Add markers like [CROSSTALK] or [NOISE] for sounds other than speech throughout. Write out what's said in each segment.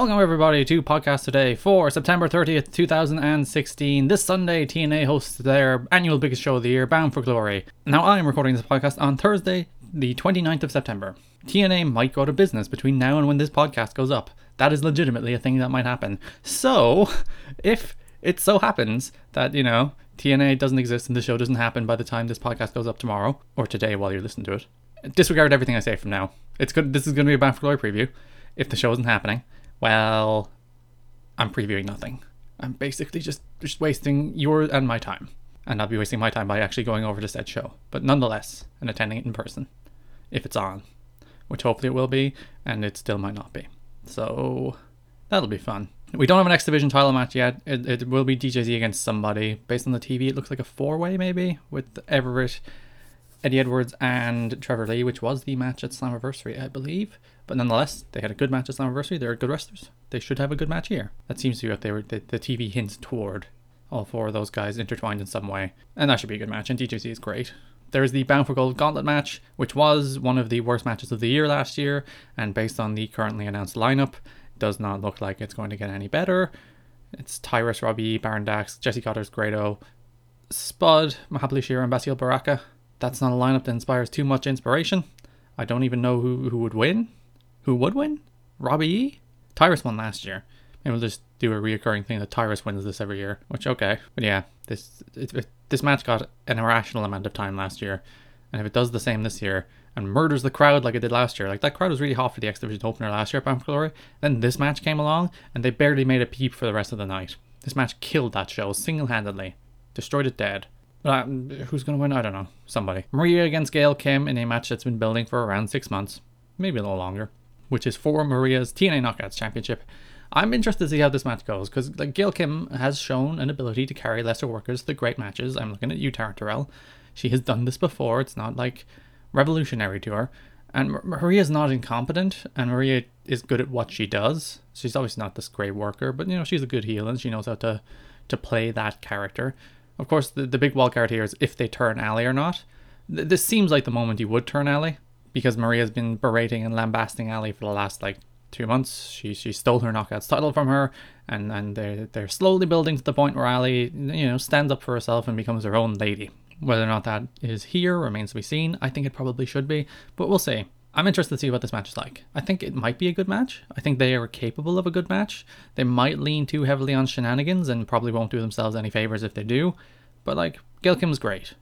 Welcome everybody to Podcast Today for September 30th, 2016. This Sunday, TNA hosts their annual biggest show of the year, Bound for Glory. Now I am recording this podcast on Thursday, the 29th of September. TNA might go to business between now and when this podcast goes up. That is legitimately a thing that might happen. So, [LAUGHS] if it so happens that, you know, TNA doesn't exist and the show doesn't happen by the time this podcast goes up tomorrow, or today while you're listening to it, disregard everything I say from now. It's good. This is going to be a Bound for Glory preview. If the show isn't happening, well, I'm previewing nothing. I'm basically just just wasting your and my time, and I'll be wasting my time by actually going over to said show. But nonetheless, and attending it in person, if it's on, which hopefully it will be, and it still might not be. So that'll be fun. We don't have an X Division title match yet. It, it will be DJZ against somebody. Based on the TV, it looks like a four way maybe with Everett, Eddie Edwards, and Trevor Lee, which was the match at Slammiversary, I believe. But nonetheless, they had a good match at Slammiversary. They're good wrestlers. They should have a good match here. That seems to be what they were. The, the TV hints toward all four of those guys intertwined in some way, and that should be a good match. And DJZ is great. There's the Bound for Gold Gauntlet match, which was one of the worst matches of the year last year, and based on the currently announced lineup, does not look like it's going to get any better. It's Tyrus, Robbie, Baron Dax, Jessie Godderz Grado, Spud, Mahabali and Basile Baraka. That's not a lineup that inspires too much inspiration. I don't even know who, who would win. Who would win? Robbie E? Tyrus won last year. Maybe we'll just do a reoccurring thing that Tyrus wins this every year, which okay. But yeah, this it, it, this match got an irrational amount of time last year, and if it does the same this year and murders the crowd like it did last year, like that crowd was really hot for the X Division opener last year at Bound Glory. Then this match came along, and they barely made a peep for the rest of the night. This match killed that show single handedly, destroyed it dead. But uh, who's to win? I don't know. Somebody. Maria against Gail Kim in a match that's been building for around six months, maybe a little longer which is for Maria's TNA Knockouts Championship. I'm interested to see how this match goes because like Gail Kim has shown an ability to carry lesser workers to great matches. I'm looking at you, Taryn Terrell. She has done this before. It's not like revolutionary to her. And Maria's not incompetent, and Maria is good at what she does. She's obviously not this great worker, but you know she's a good heel and she knows how to to play that character. Of course, the, the big wild card here is if they turn Allie or not. Th- this seems like the moment you would turn Allie because Maria's been berating and lambasting Allie for the last like two months. She she stole her knockouts title from her, and and they're they're slowly building to the point where Allie you know stands up for herself and becomes her own lady. Whether or not that is here remains to be seen. I think it probably should be, but we'll see. I'm interested to see what this match is like. I think it might be a good match. I think they are capable of a good match. They might lean too heavily on shenanigans and probably won't do themselves any favors if they do. But like, Gail Kim's great,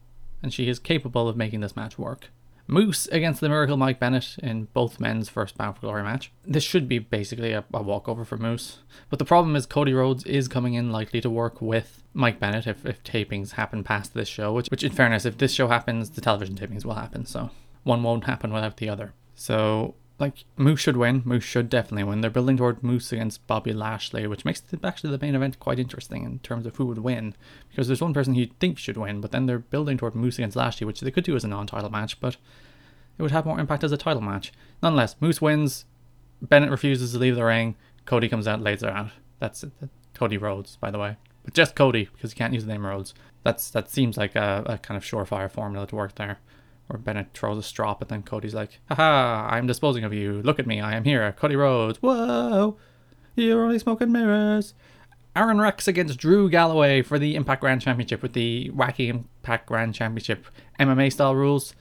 and she is capable of making this match work. Moose against the Miracle Mike Bennett in both men's first Bound for Glory match. This should be basically a, a, walkover for Moose. But the problem is Cody Rhodes is coming in likely to work with Mike Bennett if, if tapings happen past this show, which, which in fairness, if this show happens, the television tapings will happen. So one won't happen without the other. So like Moose should win. Moose should definitely win. They're building toward Moose against Bobby Lashley, which makes the, actually the main event quite interesting in terms of who would win. Because there's one person you think should win, but then they're building toward Moose against Lashley, which they could do as a non-title match, but it would have more impact as a title match. Nonetheless, Moose wins. Bennett refuses to leave the ring. Cody comes out, lays her out. That's it. Cody Rhodes, by the way, but just Cody because you can't use the name Rhodes. That's that seems like a, a kind of surefire formula to work there where Bennett throws a strop and then Cody's like, haha, I'm disposing of you. Look at me, I am here. Cody Rhodes. Whoa, you're only smoking mirrors. Aron Rex against Drew Galloway for the Impact Grand Championship with the wacky Impact Grand Championship MMA style rules.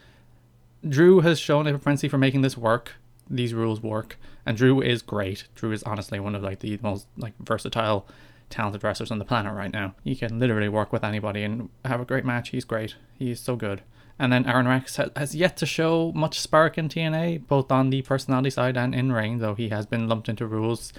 Drew has shown a propensity for making this work. These rules work, and Drew is great. Drew is honestly one of like the most like versatile, talented wrestlers on the planet right now. He can literally work with anybody and have a great match. He's great. He's so good. And then Aron Rex has yet to show much spark in TNA, both on the personality side and in ring, though he has been lumped into rules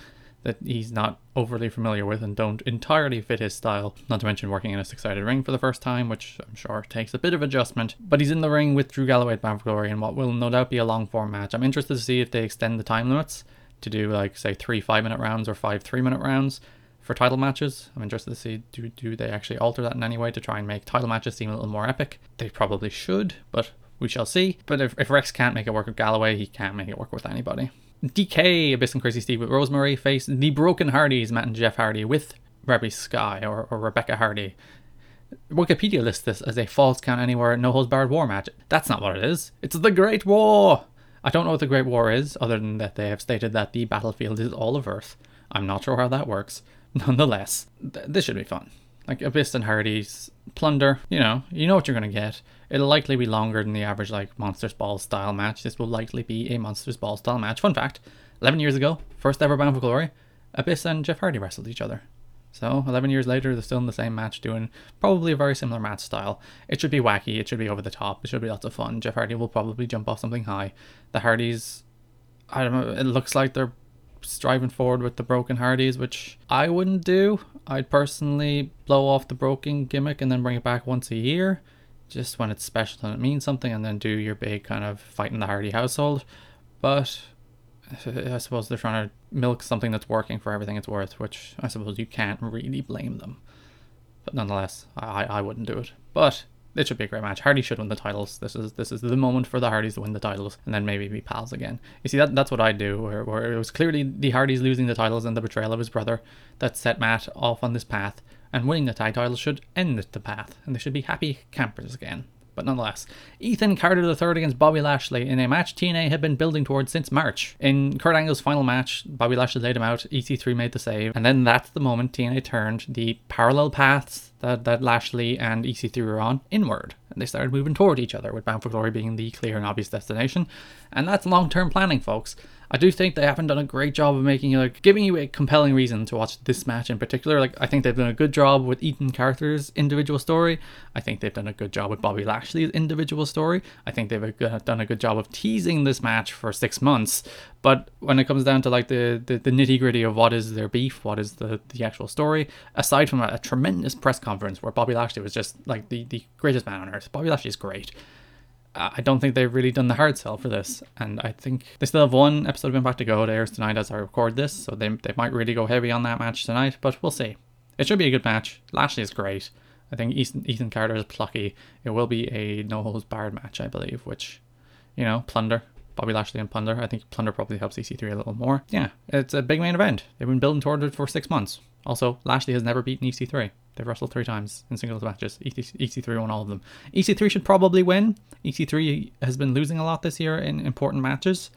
that he's not overly familiar with and don't entirely fit his style. Not to mention working in a six sided ring for the first time, which I'm sure takes a bit of adjustment. But he's in the ring with Drew Galloway at Bound Glory in what will no doubt be a long form match. I'm interested to see if they extend the time limits to do like say three five minute rounds or five three minute rounds for title matches. I'm interested to see do do they actually alter that in any way to try and make title matches seem a little more epic. They probably should, but we shall see. But if, if Rex can't make it work with Galloway, he can't make it work with anybody. Decay, Abyss and Crazy Steve with Rosemary face the Broken Hardys, Matt and Jeff Hardy with Reby Sky or, or Rebecca Hardy. Wikipedia lists this as a false count anywhere, no holds barred war match. That's not what it is. It's the Great War. I don't know what the Great War is, other than that they have stated that the battlefield is all of Earth. I'm not sure how that works. [LAUGHS] Nonetheless, th- this should be fun. Like Abyss and Hardy's Plunder, you know, you know what you're gonna get. It'll likely be longer than the average like Monsters Ball style match. This will likely be a Monsters Ball style match. Fun fact: 11 years ago, first ever Bound for Glory, Abyss and Jeff Hardy wrestled each other. So 11 years later, they're still in the same match, doing probably a very similar match style. It should be wacky. It should be over the top. It should be lots of fun. Jeff Hardy will probably jump off something high. The Hardys, I don't know. It looks like they're striving forward with the broken Hardys, which I wouldn't do. I'd personally blow off the broken gimmick and then bring it back once a year, just when it's special and it means something, and then do your big kind of fight in the Hardy household. But I suppose they're trying to milk something that's working for everything it's worth, which I suppose you can't really blame them. But nonetheless, I, I wouldn't do it. But it should be a great match. Hardy should win the titles. This is this is the moment for the Hardys to win the titles, and then maybe be pals again. You see, that that's what I do. Where, where it was clearly the Hardys losing the titles and the betrayal of his brother that set Matt off on this path, and winning the tag titles should end the path, and they should be happy campers again but nonetheless. Ethan Carter III against Bobby Lashley in a match TNA had been building towards since March. In Kurt Angle's final match, Bobby Lashley laid him out, EC3 made the save, and then that's the moment TNA turned the parallel paths that, that Lashley and EC3 were on inward. And they started moving toward each other, with Bound for Glory being the clear and obvious destination. And that's long term planning, folks. I do think they haven't done a great job of making like giving you a compelling reason to watch this match in particular. Like I think they've done a good job with Ethan Carter's individual story. I think they've done a good job with Bobby Lashley's individual story. I think they've done a good job of teasing this match for six months. But when it comes down to like the the, the nitty gritty of what is their beef, what is the the actual story, aside from a, a tremendous press conference where Bobby Lashley was just like the the greatest man on earth. Bobby Lashley is great. I don't think they've really done the hard sell for this. And I think they still have one episode of Impact to go. It airs tonight as I record this, so they, they might really go heavy on that match tonight, but we'll see. It should be a good match. Lashley is great. I think Ethan, Ethan Carter is plucky. It will be a no holds barred match, I believe, which, you know, Plunder. Bobby Lashley and Plunder. I think Plunder probably helps EC3 a little more. Yeah, it's a big main event. They've been building toward it for six months. Also, Lashley has never beaten EC3. They've wrestled three times in singles matches. EC3 won all of them. EC3 should probably win. EC3 has been losing a lot this year in important matches,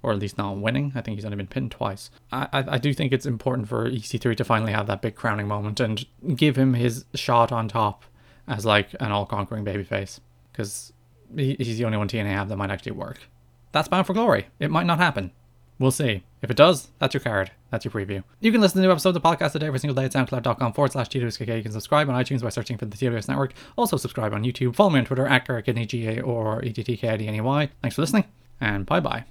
or at least not winning. I think he's only been pinned twice. I, I, I do think it's important for EC3 to finally have that big crowning moment and give him his shot on top as like an all conquering babyface. Because he, he's the only one TNA have that might actually work. That's bound for glory. It might not happen. We'll see. If it does, that's your card. That's your preview. You can listen to new episodes of the podcast today every single day at soundcloud.com forward slash TWSKK. You can subscribe on iTunes by searching for the TWS Network. Also subscribe on YouTube. Follow me on Twitter at GA or ETTKIDNEY. Thanks for listening, and bye bye.